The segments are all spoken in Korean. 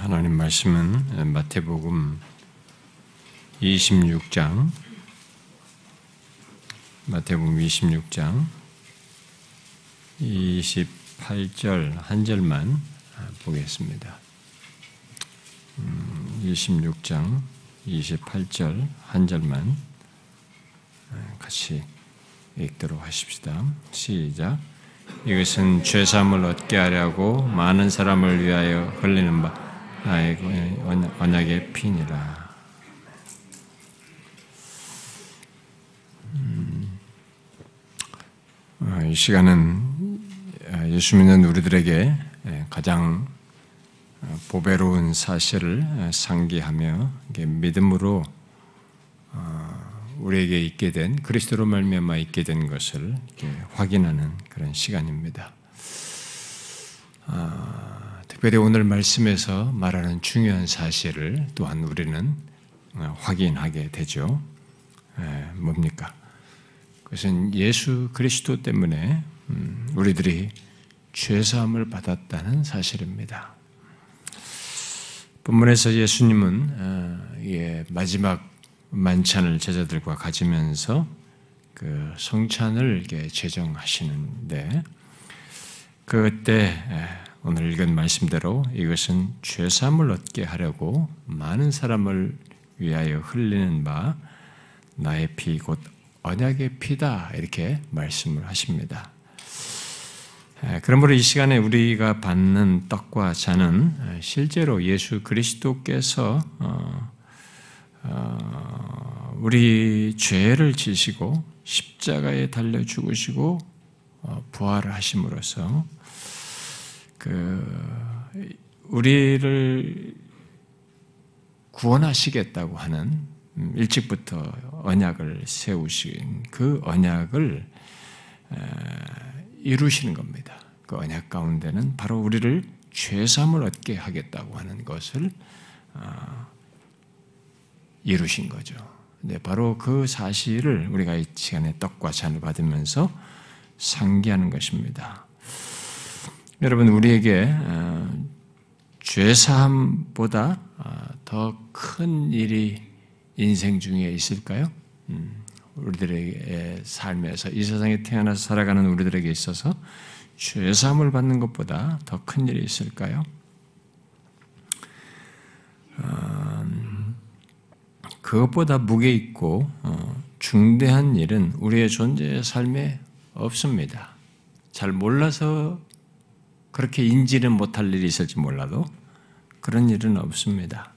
하나님 말씀은 마태복음 26장 마태복음 26장 28절 한 절만 보겠습니다. 26장 음, 28절 한 절만 같이 읽도록 하십시다. 시작. 이것은 죄사함을 얻게 하려고 많은 사람을 위하여 흘리는 바 나의 언약의 피니라. 이 시간은 예수 믿는 우리들에게 가장 보배로운 사실을 상기하며 믿음으로 어, 우리에게 있게 된 그리스도로 말미암아 있게 된 것을 확인하는 그런 시간입니다. 아, 특별히 오늘 말씀에서 말하는 중요한 사실을 또한 우리는 어, 확인하게 되죠. 에, 뭡니까? 그것은 예수 그리스도 때문에 음, 우리들이 죄사함을 받았다는 사실입니다. 본문에서 예수님은 어, 예, 마지막 만찬을 제자들과 가지면서 그 성찬을 이렇게 제정하시는데 그때 오늘 읽은 말씀대로 이것은 죄사함을 얻게 하려고 많은 사람을 위하여 흘리는 바 나의 피 곧 언약의 피다 이렇게 말씀을 하십니다. 그러므로 이 시간에 우리가 받는 떡과 잔은 실제로 예수 그리스도께서 어, 어, 우리 죄를 지시고 십자가에 달려 죽으시고 어, 부활을 하심으로써 그 우리를 구원하시겠다고 하는 음, 일찍부터 언약을 세우신 그 언약을 이루시는 겁니다. 그 언약 가운데는 바로 우리를 죄삼을 얻게 하겠다고 하는 것을 어, 이루신 거죠. 네, 바로 그 사실을 우리가 이 시간에 떡과 잔을 받으면서 상기하는 것입니다. 여러분, 우리에게 어, 죄사함보다 어, 더큰 일이 인생 중에 있을까요? 음, 우리들의 삶에서 이 세상에 태어나서 살아가는 우리들에게 있어서 죄사함을 받는 것보다 더 큰 일이 있을까요? 그것보다 무게 있고 어, 중대한 일은 우리의 존재의 삶에 없습니다. 잘 몰라서 그렇게 인지는 못할 일이 있을지 몰라도 그런 일은 없습니다.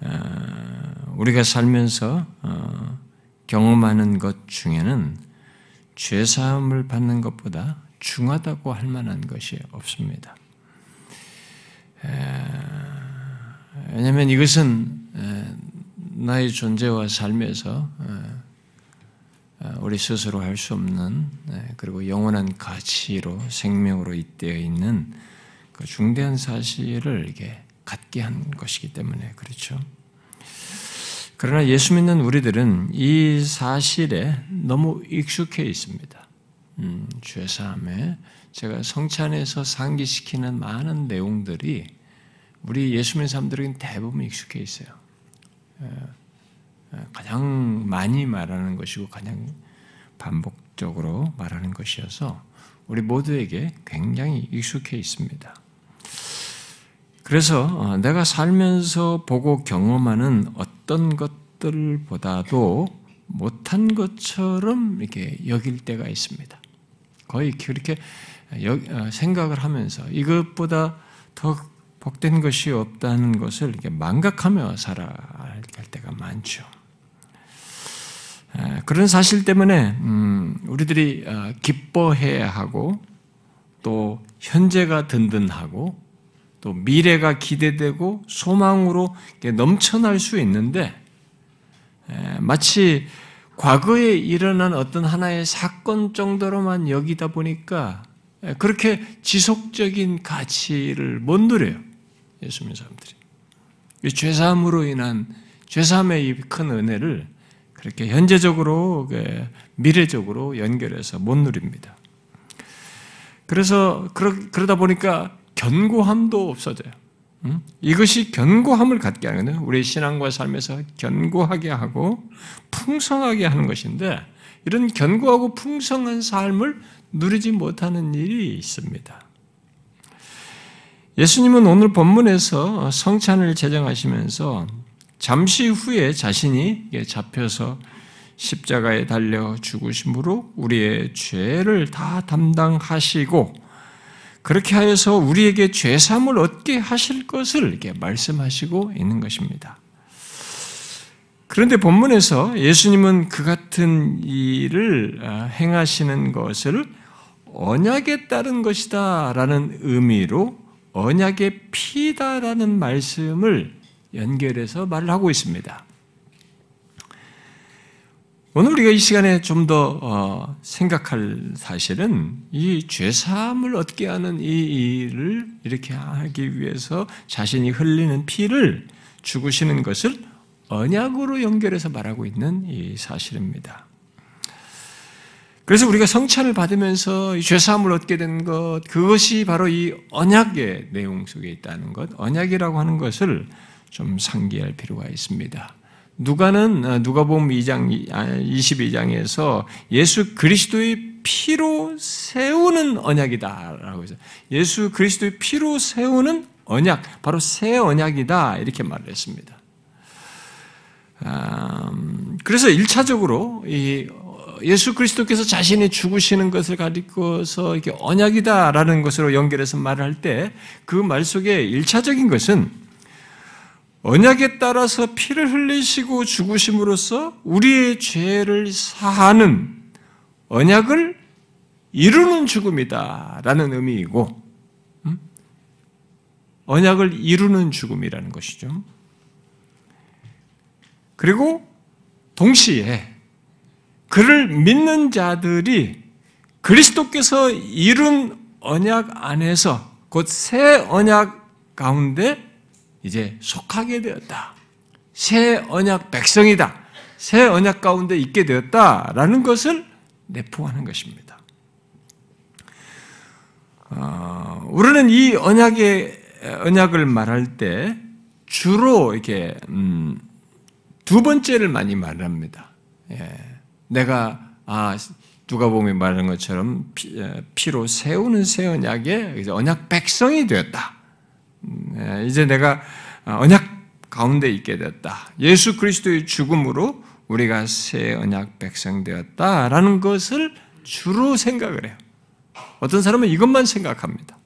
어, 우리가 살면서 어, 경험하는 것 중에는 죄 사함을 받는 것보다 중하다고 할 만한 것이 없습니다. 왜냐하면 이것은 나의 존재와 삶에서 우리 스스로 할 수 없는 네, 그리고 영원한 가치로 생명으로 잇대어 있는 그 중대한 사실을 이게 갖게 한 것이기 때문에 그렇죠. 그러나 예수 믿는 우리들은 이 사실에 너무 익숙해 있습니다. 음, 죄사함에 제가 성찬에서 상기시키는 많은 내용들이 우리 예수 믿는 사람들에게는 대부분 익숙해 있어요. 가장 많이 말하는 것이고 가장 반복적으로 말하는 것이어서 우리 모두에게 굉장히 익숙해 있습니다. 그래서 어, 내가 살면서 보고 경험하는 어떤 것들보다도 못한 것처럼 이렇게 여길 때가 있습니다. 거의 그렇게 어, 생각을 하면서 이것보다 더 복된 것이 없다는 것을 이렇게 망각하며 살아갈 때가 많죠. 그런 사실 때문에 음, 우리들이 어, 기뻐해야 하고 또 현재가 든든하고 또 미래가 기대되고 소망으로 넘쳐날 수 있는데 마치 과거에 일어난 어떤 하나의 사건 정도로만 여기다 보니까 그렇게 지속적인 가치를 못 누려요. 예수 믿는 사람들이. 죄사함으로 인한 죄사함의 이큰 은혜를 그렇게 현재적으로 미래적으로 연결해서 못 누립니다. 그래서 그러다 보니까 견고함도 없어져요. 이것이 견고함을 갖게 거예요. 우리 신앙과 삶에서 견고하게 하고 풍성하게 하는 것인데 이런 견고하고 풍성한 삶을 누리지 못하는 일이 있습니다. 예수님은 오늘 본문에서 성찬을 제정하시면서 잠시 후에 자신이 잡혀서 십자가에 달려 죽으심으로 우리의 죄를 다 담당하시고 그렇게 하여서 우리에게 죄삼을 얻게 하실 것을 이렇게 말씀하시고 있는 것입니다. 그런데 본문에서 예수님은 그 같은 일을 아, 행하시는 것을 언약에 따른 것이다 라는 의미로 언약의 피다라는 말씀을 연결해서 말을 하고 있습니다. 오늘 우리가 이 시간에 좀더 어, 생각할 사실은 이 죄사함을 얻게 하는 이 일을 이렇게 하기 위해서 자신이 흘리는 피를 죽으시는 것을 언약으로 연결해서 말하고 있는 이 사실입니다. 그래서 우리가 성찬을 받으면서 죄사함을 얻게 된 것, 그것이 바로 이 언약의 내용 속에 있다는 것, 언약이라고 하는 것을 좀 상기할 필요가 있습니다. 누가는 어, 누가복음 2장 22장에서 아, 예수 그리스도의 피로 세우는 언약이다라고 해서 예수 그리스도의 피로 세우는 언약, 바로 새 언약이다 이렇게 말을 했습니다. 그래서 1차적으로 이 예수 그리스도께서 자신이 죽으시는 것을 가리켜서 이렇게 언약이다라는 것으로 연결해서 말을 할 때 그 말 속에 1차적인 것은 언약에 따라서 피를 흘리시고 죽으심으로써 우리의 죄를 사하는 언약을 이루는 죽음이다라는 의미이고 음? 언약을 이루는 죽음이라는 것이죠. 그리고 동시에 그를 믿는 자들이 그리스도께서 이룬 언약 안에서 곧 새 언약 가운데 이제 속하게 되었다. 새 언약 백성이다. 새 언약 가운데 있게 되었다라는 것을 내포하는 것입니다. 어, 우리는 이 언약의 언약을 말할 때 주로 이렇게 음, 두 번째를 많이 말합니다. 예. 내가 아 누가 보면 말하는 것처럼 피, 로 세우는 새 언약의 언약 백성이 되었다. 음, 이제 내가 언약 가운데 있게 되었다. 예수 그리스도의 죽음으로 우리가 새 언약 백성 되었다라는 것을 주로 생각을 해요. 어떤 사람은 이것만 생각합니다.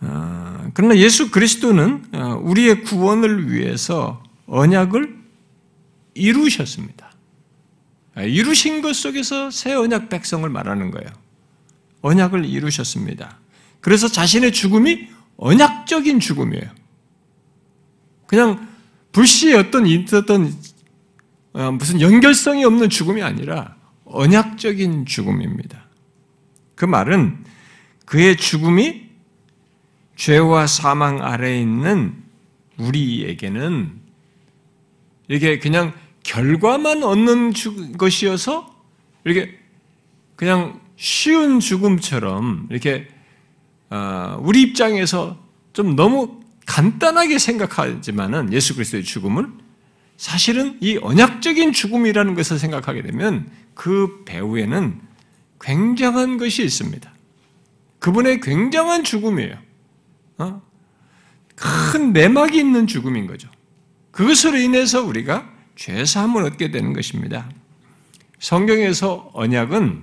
어, 그러나 예수 그리스도는 어, 우리의 구원을 위해서 언약을 이루셨습니다. 아, 이루신 것 속에서 새 언약 백성을 말하는 거예요. 언약을 이루셨습니다. 그래서 자신의 죽음이 언약적인 죽음이에요. 그냥 불시에 어떤 있었던 어, 무슨 연결성이 없는 죽음이 아니라 언약적인 죽음입니다. 그 말은 그의 죽음이 죄와 사망 아래에 있는 우리에게는 이게 그냥 결과만 얻는 것이어서 이렇게 그냥 쉬운 죽음처럼 이렇게 어, 우리 입장에서 좀 너무 간단하게 생각하지만은 예수 그리스도의 죽음을 사실은 이 언약적인 죽음이라는 것을 생각하게 되면 그 배후에는 굉장한 것이 있습니다. 그분의 굉장한 죽음이에요. 어? 큰 내막이 있는 죽음인 거죠. 그것으로 인해서 우리가 죄사함을 얻게 되는 것입니다. 성경에서 언약은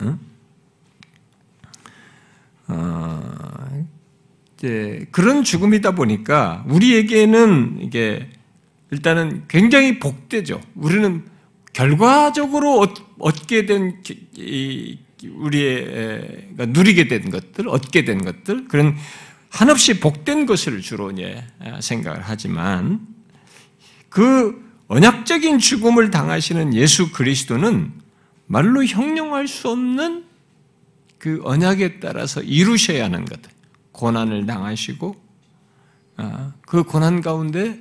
어? 어, 이제 그런 죽음이다 보니까 우리에게는 이게 일단은 굉장히 복되죠. 우리는 결과적으로 얻게 된 우리의 누리게 된 것들, 얻게 된 것들 그런 한없이 복된 것을 주로 이제 생각을 하지만 그 언약적인 죽음을 당하시는 예수 그리스도는 말로 형용할 수 없는 그 언약에 따라서 이루셔야 하는 것들, 고난을 당하시고 아, 그 고난 가운데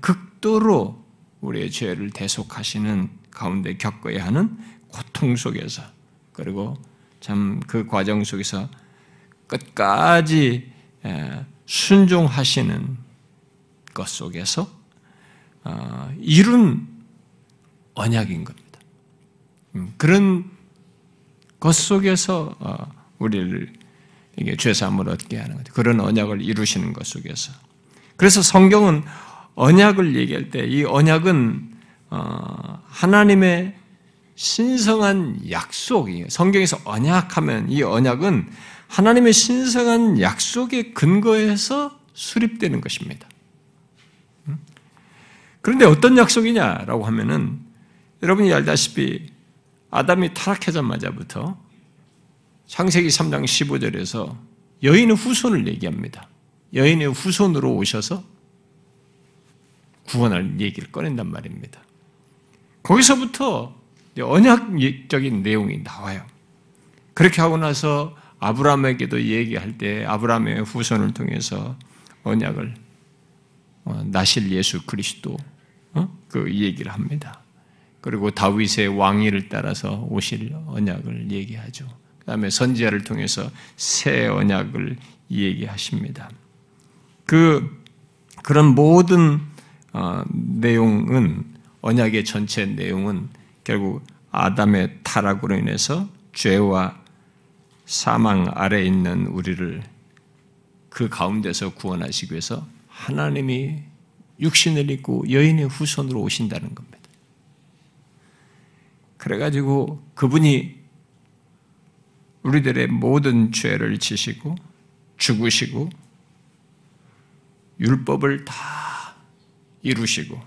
극도로 우리의 죄를 대속하시는 가운데 겪어야 하는 고통 속에서 그리고 참 그 과정 속에서 끝까지 순종하시는 것 속에서 어, 이룬 언약인 겁니다. 음, 그런 것 속에서 어, 우리를 이게 죄사함을 얻게 하는 것 그런 언약을 이루시는 것 속에서. 그래서 성경은 언약을 얘기할 때 이 언약은 어, 하나님의 신성한 약속이에요. 성경에서 언약하면 이 언약은 하나님의 신성한 약속의 근거에서 수립되는 것입니다. 음? 그런데 어떤 약속이냐라고 하면은 여러분이 알다시피 아담이 타락하자마자부터 창세기 3장 15절에서 여인의 후손을 얘기합니다. 여인의 후손으로 오셔서 구원할 얘기를 꺼낸단 말입니다. 거기서부터 언약적인 내용이 나와요. 그렇게 하고 나서 아브라함에게도 얘기할 때 아브라함의 후손을 통해서 언약을 어, 나실 예수 그리스도 어? 그 얘기를 합니다. 그리고 다윗의 왕위를 따라서 오실 언약을 얘기하죠. 그 다음에 선지자를 통해서 새 언약을 얘기하십니다. 그, 그런 모든 어, 내용은, 언약의 전체 내용은 결국 아담의 타락으로 인해서 죄와 사망 아래 있는 우리를 그 가운데서 구원하시기 위해서 하나님이 육신을 입고 여인의 후손으로 오신다는 겁니다. 그래가지고 그분이 우리들의 모든 죄를 지시고 죽으시고 율법을 다 이루시고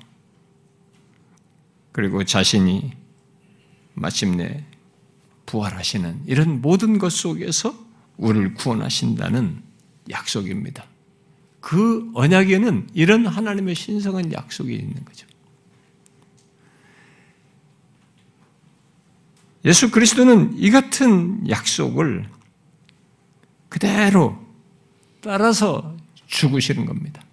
그리고 자신이 마침내 부활하시는 이런 모든 것 속에서 우리를 구원하신다는 약속입니다. 그 언약에는 이런 하나님의 신성한 약속이 있는 거죠. 예수 그리스도는 이 같은 약속을 그대로 따라서 죽으시는 겁니다.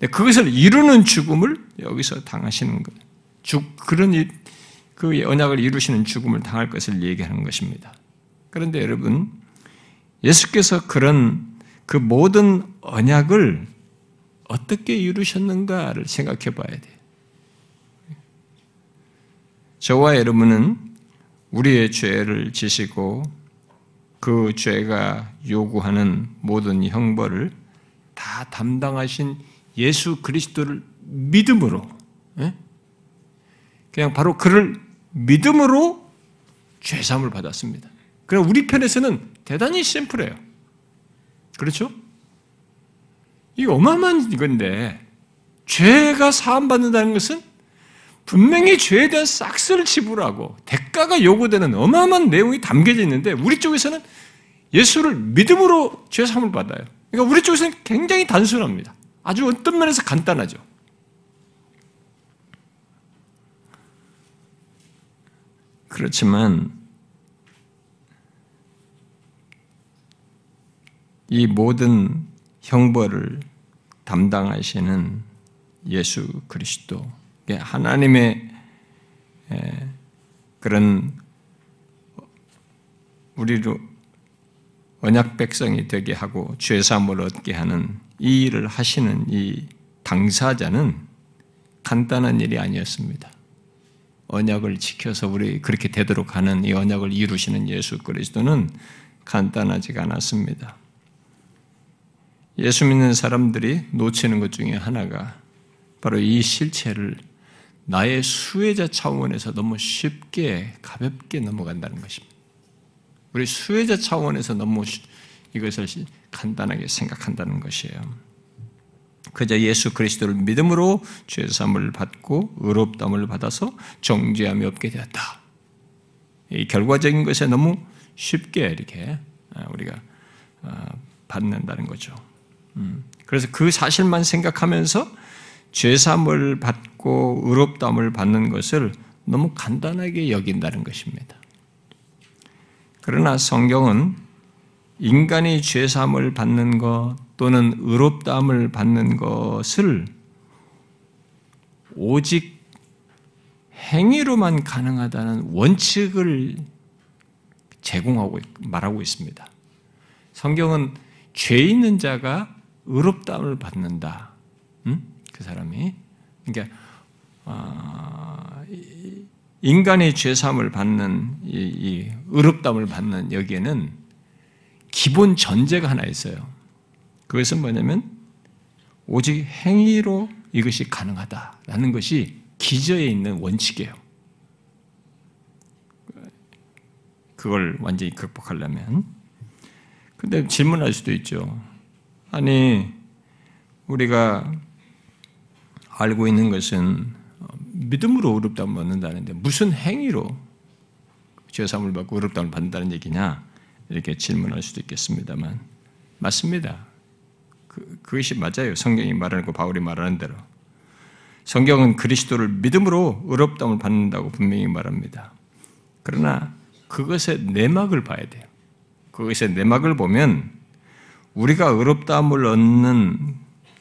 그것을 이루는 죽음을 여기서 당하시는 것. 죽, 그런 그 언약을 이루시는 죽음을 당할 것을 얘기하는 것입니다. 그런데 여러분, 예수께서 그런 그 모든 언약을 어떻게 이루셨는가를 생각해 봐야 돼요. 저와 여러분은 우리의 죄를 지시고 그 죄가 요구하는 모든 형벌을 다 담당하신 예수 그리스도를 믿음으로, 예? 그냥 바로 그를 믿음으로 죄삼을 받았습니다. 그럼 우리 편에서는 대단히 심플해요. 그렇죠? 이게 어마어마한 이건데, 죄가 사함 받는다는 것은 분명히 죄에 대한 싹스를 지불하고 대가가 요구되는 어마어마한 내용이 담겨져 있는데, 우리 쪽에서는 예수를 믿음으로 죄삼을 받아요. 그러니까 우리 쪽에서는 굉장히 단순합니다. 아주 어떤 면에서 간단하죠. 그렇지만 이 모든 형벌을 담당하시는 예수 그리스도, 하나님의 그런 우리로 언약 백성이 되게 하고 죄사함을 얻게 하는 이 일을 하시는 이 당사자는 간단한 일이 아니었습니다. 언약을 지켜서 우리 그렇게 되도록 하는 이 언약을 이루시는 예수 그리스도는 간단하지가 않았습니다. 예수 믿는 사람들이 놓치는 것 중에 하나가 바로 이 실체를 나의 수혜자 차원에서 너무 쉽게 가볍게 넘어간다는 것입니다. 우리 수혜자 차원에서 너무 이것을 간단하게 생각한다는 것이에요. 그저 예수 그리스도를 믿음으로 죄 사함을 받고 의롭다함을 받아서 정죄함이 없게 되었다. 이 결과적인 것에 너무 쉽게 이렇게 아, 우리가 아, 받는다는 거죠. 음, 그래서 그 사실만 생각하면서 죄 사함을 받고 의롭다함을 받는 것을 너무 간단하게 여긴다는 것입니다. 그러나 성경은 인간이 죄 사함을 받는 것 또는 의롭다함을 받는 것을 오직 행위로만 가능하다는 원칙을 제공하고 말하고 있습니다. 성경은 죄 있는 자가 의롭다함을 받는다. 음? 그 사람이 그러니까 아, 인간의 죄사함을 받는 이, 이 의롭다함을 받는 여기에는 기본 전제가 하나 있어요. 그것은 뭐냐면 오직 행위로 이것이 가능하다라는 것이 기저에 있는 원칙이에요. 그걸 완전히 극복하려면. 근데 질문할 수도 있죠. 아니, 우리가 알고 있는 것은 믿음으로 의롭다함을 받는다는데 무슨 행위로 죄사함을 받고 의롭다함을 받는다는 얘기냐? 이렇게 질문할 수도 있겠습니다만 맞습니다. 그, 그것이 맞아요. 성경이 말하는 거 바울이 말하는 대로. 성경은 그리스도를 믿음으로 의롭다함을 받는다고 분명히 말합니다. 그러나 그것의 내막을 봐야 돼요. 그것의 내막을 보면 우리가 의롭다함을 얻는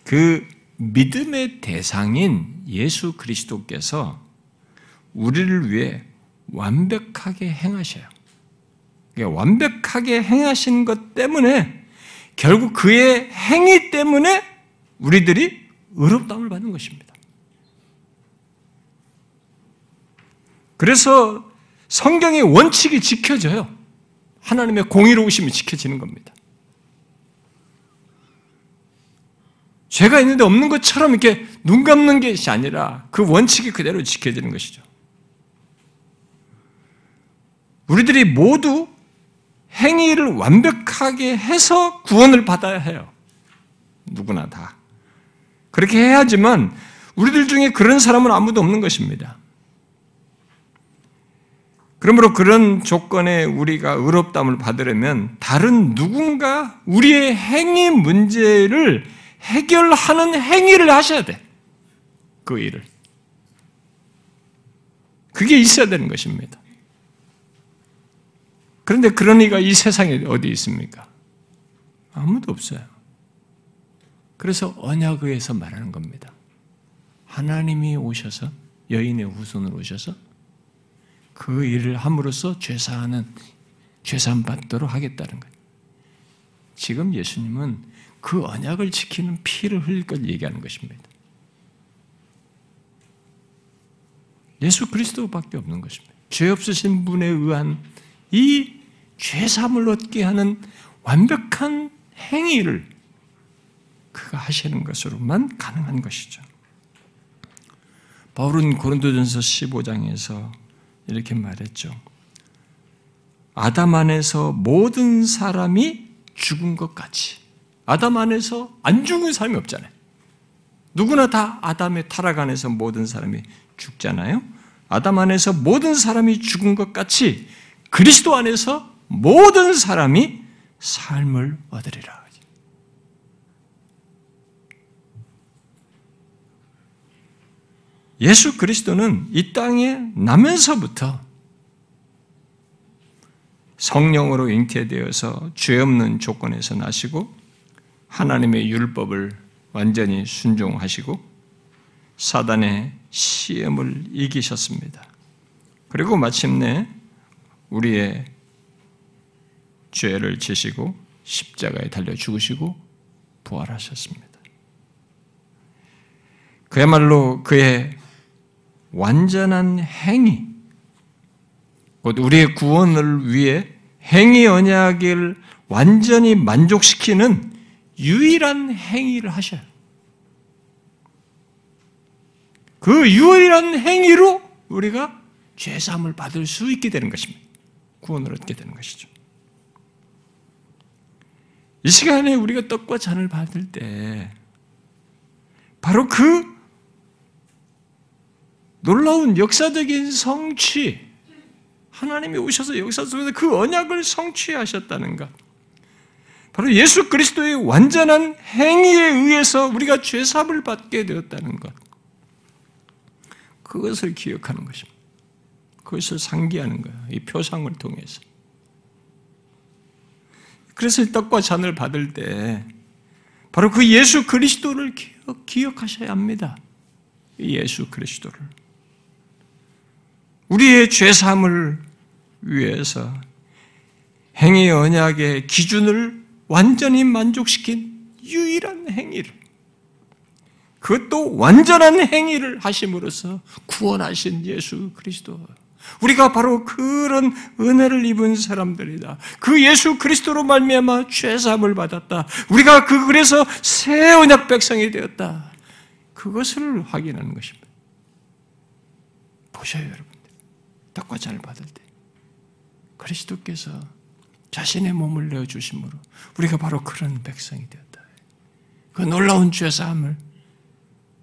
그 믿음의 대상인 예수 그리스도께서 우리를 위해 완벽하게 행하셔요. 그러니까 완벽하게 행하신 것 때문에 결국 그의 행위 때문에 우리들이 의롭다함을 받는 것입니다. 그래서 성경의 원칙이 지켜져요. 하나님의 공의로우심이 지켜지는 겁니다. 죄가 있는데 없는 것처럼 이렇게 눈 감는 것이 아니라 그 원칙이 그대로 지켜지는 것이죠. 우리들이 모두 행위를 완벽하게 해서 구원을 받아야 해요. 누구나 다. 그렇게 해야지만 우리들 중에 그런 사람은 아무도 없는 것입니다. 그러므로 그런 조건에 우리가 의롭담을 받으려면 다른 누군가 우리의 행위 문제를 해결하는 행위를 하셔야 돼. 그 일을. 그게 있어야 되는 것입니다. 그런데 그런 이가 이 세상에 어디 있습니까? 아무도 없어요. 그래서 언약의에서 말하는 겁니다. 하나님이 오셔서 여인의 후손으로 오셔서 그 일을 함으로써 죄사하는 죄산 받도록 하겠다는 거예요. 지금 예수님은 그 언약을 지키는 피를 흘릴 걸 얘기하는 것입니다. 예수 그리스도밖에 없는 것입니다. 죄 없으신 분에 의한 이 죄삼을 얻게 하는 완벽한 행위를 그가 하시는 것으로만 가능한 것이죠. 바울은 고린도전서 15장에서 이렇게 말했죠. 아담 안에서 모든 사람이 죽은 것 같이 아담 안에서 안 죽은 사람이 없잖아요. 누구나 다 아담의 타락 안에서 모든 사람이 죽잖아요. 아담 안에서 모든 사람이 죽은 것 같이 그리스도 안에서 모든 사람이 삶을 얻으리라. 예수 그리스도는 이 땅에 나면서부터 성령으로 잉태되어서 죄 없는 조건에서 나시고 하나님의 율법을 완전히 순종하시고 사단의 시험을 이기셨습니다. 그리고 마침내 우리의 죄를 지시고 십자가에 달려 죽으시고 부활하셨습니다. 그야말로 그의 완전한 행위, 곧 우리의 구원을 위해 행위 언약을 완전히 만족시키는 유일한 행위를 하셔요. 그 유일한 행위로 우리가 죄사함을 받을 수 있게 되는 것입니다. 구원을 얻게 되는 것이죠. 이 시간에 우리가 떡과 잔을 받을 때 바로 그 놀라운 역사적인 성취, 하나님이 오셔서 역사 속에서 그 언약을 성취하셨다는 것. 바로 예수 그리스도의 완전한 행위에 의해서 우리가 죄사함을 받게 되었다는 것. 그것을 기억하는 것입니다. 그것을 상기하는 거예요. 이 표상을 통해서. 그래서 떡과 잔을 받을 때 바로 그 예수 그리스도를 기억, 기억하셔야 합니다. 예수 그리스도를. 우리의 죄사함을 위해서 행위 언약의 기준을 완전히 만족시킨 유일한 행위를 그것도 완전한 행위를 하심으로써 구원하신 예수 그리스도. 우리가 바로 그런 은혜를 입은 사람들이다. 그 예수 그리스도로 말미암아 죄 사함을 받았다. 우리가 그 그래서 새 언약 백성이 되었다. 그것을 확인하는 것입니다. 보셔요, 여러분들. 떡과 잔을 받을 때 그리스도께서 자신의 몸을 내어 주심으로 우리가 바로 그런 백성이 되었다. 그 놀라운 죄 사함을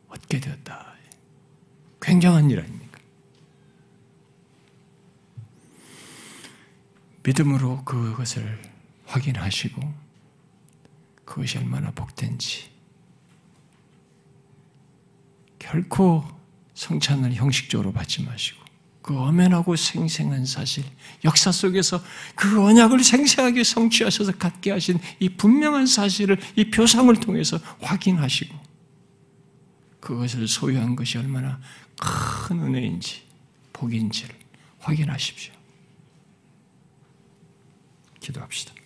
얻게 되었다. 굉장한 일 아닙니까? 믿음으로 그것을 확인하시고 그것이 얼마나 복된지 결코 성찬을 형식적으로 받지 마시고 그 엄연하고 생생한 사실, 역사 속에서 그 언약을 생생하게 성취하셔서 갖게 하신 이 분명한 사실을 이 표상을 통해서 확인하시고 그것을 소유한 것이 얼마나 큰 은혜인지, 복인지를 확인하십시오. 기도합시다.